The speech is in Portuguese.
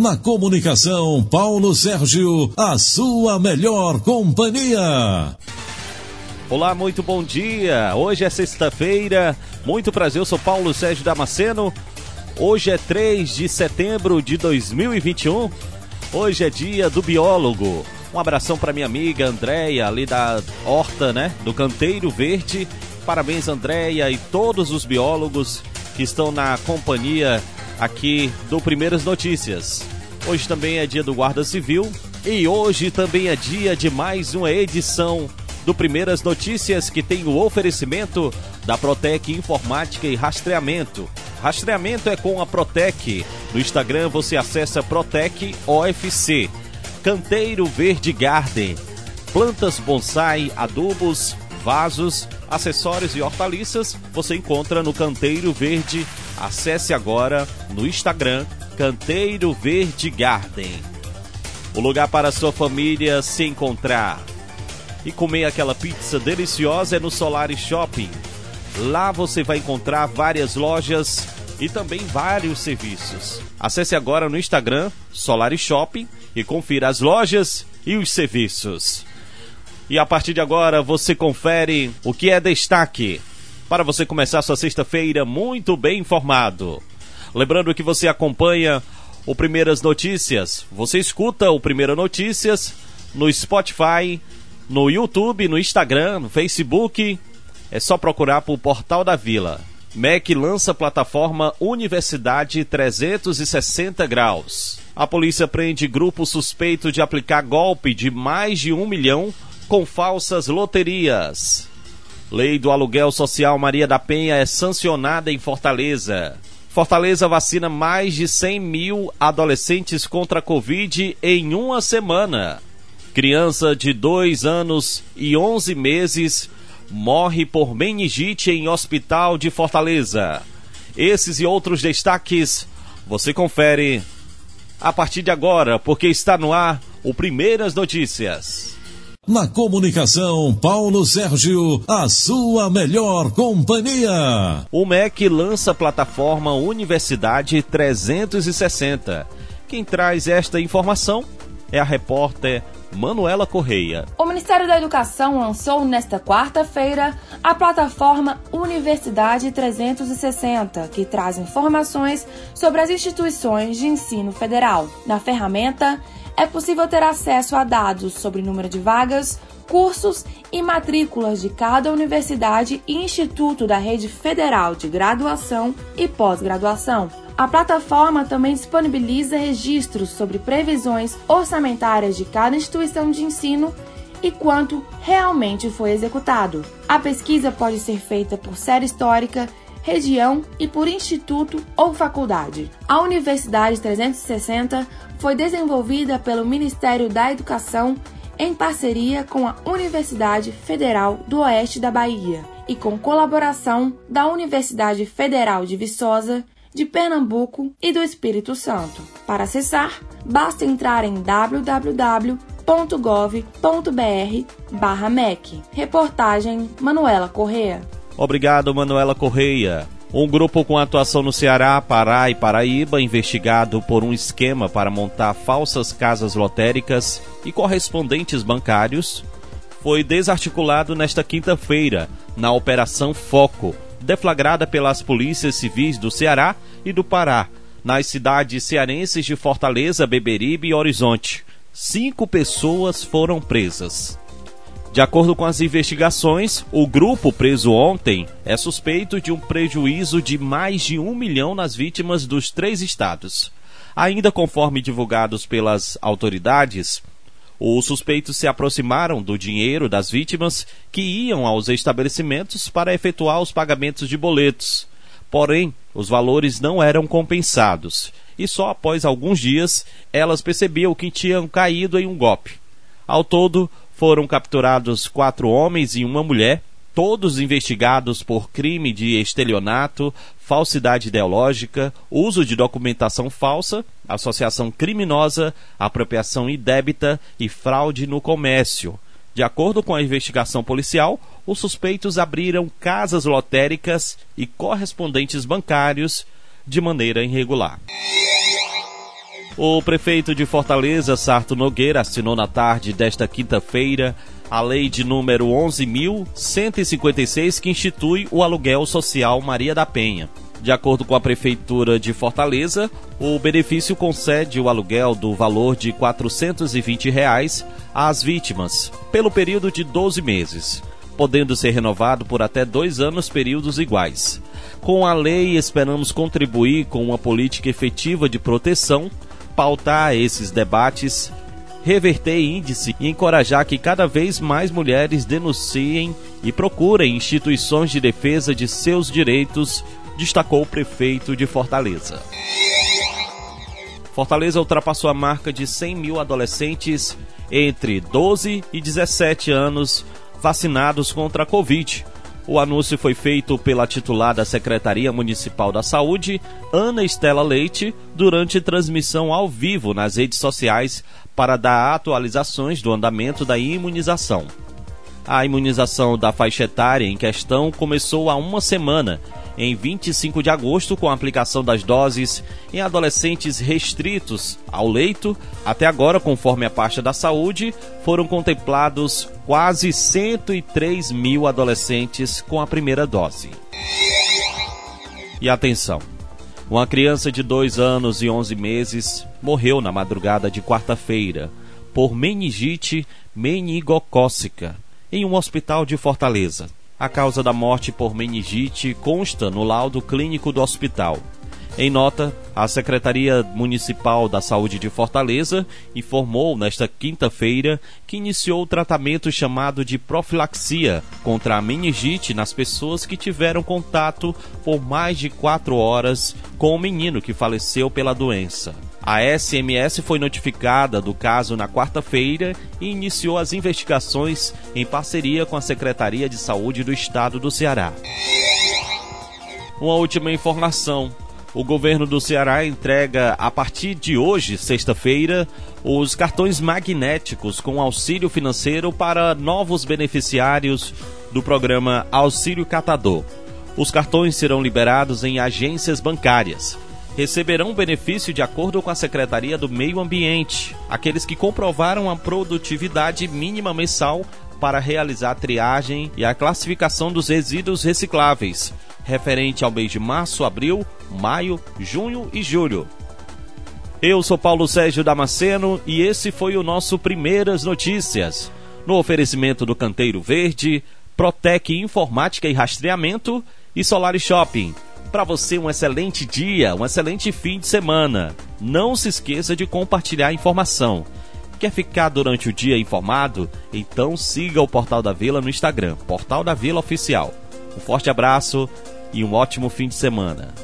Na comunicação, Paulo Sérgio, a sua melhor companhia. Olá, muito bom dia. Hoje é sexta-feira. Muito prazer, eu sou Paulo Sérgio Damasceno. Hoje é 3 de setembro de 2021. Hoje é dia do biólogo. Um abração para minha amiga Andréia, ali da Horta, né? Do Canteiro Verde. Parabéns, Andréia, e todos os biólogos que estão na companhia aqui do Primeiras Notícias. Hoje também é dia do Guarda Civil e hoje também é dia de mais uma edição do Primeiras Notícias que tem o oferecimento da Protec Informática e Rastreamento. Rastreamento é com a Protec. No Instagram você acessa Protec OFC. Canteiro Verde Garden. Plantas bonsai, adubos, vasos, acessórios e hortaliças você encontra no Canteiro Verde. Acesse agora no Instagram Canteiro Verde Garden. O lugar para sua família se encontrar e comer aquela pizza deliciosa é no Solari Shopping. Lá você vai encontrar várias lojas e também vários serviços. Acesse agora no Instagram Solari Shopping e confira as lojas e os serviços. E a partir de agora você confere o que é destaque para você começar sua sexta-feira muito bem informado. Lembrando que você acompanha o Primeiras Notícias, você escuta o Primeira Notícias no Spotify, no YouTube, no Instagram, no Facebook. É só procurar por Portal da Vila. MEC lança plataforma Universidade 360 graus. A polícia prende grupo suspeito de aplicar golpe de mais de um milhão com falsas loterias. Lei do aluguel social Maria da Penha é sancionada em Fortaleza. Fortaleza vacina mais de 100 mil adolescentes contra a Covid em uma semana. Criança de 2 anos e 11 meses morre por meningite em hospital de Fortaleza. Esses e outros destaques você confere a partir de agora, porque está no ar o Primeiras Notícias. Na comunicação, Paulo Sérgio, a sua melhor companhia. O MEC lança a plataforma Universidade 360. Quem traz esta informação é a repórter Manuela Correia. O Ministério da Educação lançou nesta quarta-feira a plataforma Universidade 360, que traz informações sobre as instituições de ensino federal. Na ferramenta, é possível ter acesso a dados sobre número de vagas, cursos e matrículas de cada universidade e instituto da rede federal de graduação e pós-graduação. A plataforma também disponibiliza registros sobre previsões orçamentárias de cada instituição de ensino e quanto realmente foi executado. A pesquisa pode ser feita por série histórica, região e por instituto ou faculdade. A Universidade 360 foi desenvolvida pelo Ministério da Educação em parceria com a Universidade Federal do Oeste da Bahia e com colaboração da Universidade Federal de Viçosa, de Pernambuco e do Espírito Santo. Para acessar, basta entrar em www.gov.br/mec. Reportagem Manuela Correa. Obrigado, Manuela Correia. Um grupo com atuação no Ceará, Pará e Paraíba, investigado por um esquema para montar falsas casas lotéricas e correspondentes bancários, foi desarticulado nesta quinta-feira na Operação Foco, deflagrada pelas polícias civis do Ceará e do Pará, nas cidades cearenses de Fortaleza, Beberibe e Horizonte. Cinco pessoas foram presas. De acordo com as investigações, o grupo preso ontem é suspeito de um prejuízo de mais de um milhão nas vítimas dos três estados. Ainda conforme divulgados pelas autoridades, os suspeitos se aproximaram do dinheiro das vítimas que iam aos estabelecimentos para efetuar os pagamentos de boletos. Porém, os valores não eram compensados e só após alguns dias elas percebiam que tinham caído em um golpe. Ao todo, foram capturados quatro homens e uma mulher, todos investigados por crime de estelionato, falsidade ideológica, uso de documentação falsa, associação criminosa, apropriação indébita e fraude no comércio. De acordo com a investigação policial, os suspeitos abriram casas lotéricas e correspondentes bancários de maneira irregular. O prefeito de Fortaleza, Sarto Nogueira, assinou na tarde desta quinta-feira a lei de número 11.156 que institui o aluguel social Maria da Penha. De acordo com a Prefeitura de Fortaleza, o benefício concede o aluguel do valor de 420 reais às vítimas, pelo período de 12 meses, podendo ser renovado por até dois anos períodos iguais. Com a lei, esperamos contribuir com uma política efetiva de proteção, pautar esses debates, reverter índice e encorajar que cada vez mais mulheres denunciem e procurem instituições de defesa de seus direitos destacou o prefeito de Fortaleza. Fortaleza ultrapassou a marca de 100 mil adolescentes entre 12 e 17 anos vacinados contra a Covid. O anúncio foi feito pela titular da Secretaria Municipal da Saúde, Ana Estela Leite, durante transmissão ao vivo nas redes sociais para dar atualizações do andamento da imunização. A imunização da faixa etária em questão começou há uma semana em 25 de agosto com a aplicação das doses em adolescentes restritos ao leito. Até agora, conforme a pasta da saúde, foram contemplados quase 103 mil adolescentes com a primeira dose. E atenção! Uma criança de 2 anos e 11 meses morreu na madrugada de quarta-feira por meningite meningocócica em um hospital de Fortaleza. A causa da morte por meningite consta no laudo clínico do hospital. Em nota, a Secretaria Municipal da Saúde de Fortaleza informou nesta quinta-feira que iniciou o tratamento chamado de profilaxia contra a meningite nas pessoas que tiveram contato por mais de quatro horas com o menino que faleceu pela doença. A SMS foi notificada do caso na quarta-feira e iniciou as investigações em parceria com a Secretaria de Saúde do Estado do Ceará. Uma última informação. O governo do Ceará entrega a partir de hoje, sexta-feira, os cartões magnéticos com auxílio financeiro para novos beneficiários do programa Auxílio Catador. Os cartões serão liberados em agências bancárias receberão benefício de acordo com a Secretaria do Meio Ambiente, aqueles que comprovaram a produtividade mínima mensal para realizar a triagem e a classificação dos resíduos recicláveis, referente ao mês de março, abril, maio, junho e julho. Eu sou Paulo Sérgio Damasceno e esse foi o nosso Primeiras Notícias. No oferecimento do Canteiro Verde, Protec Informática e Rastreamento e Solar Shopping. Para você, um excelente dia, um excelente fim de semana. Não se esqueça de compartilhar a informação. Quer ficar durante o dia informado? Então siga o Portal da Vila no Instagram, Portal da Vila Oficial. Um forte abraço e um ótimo fim de semana.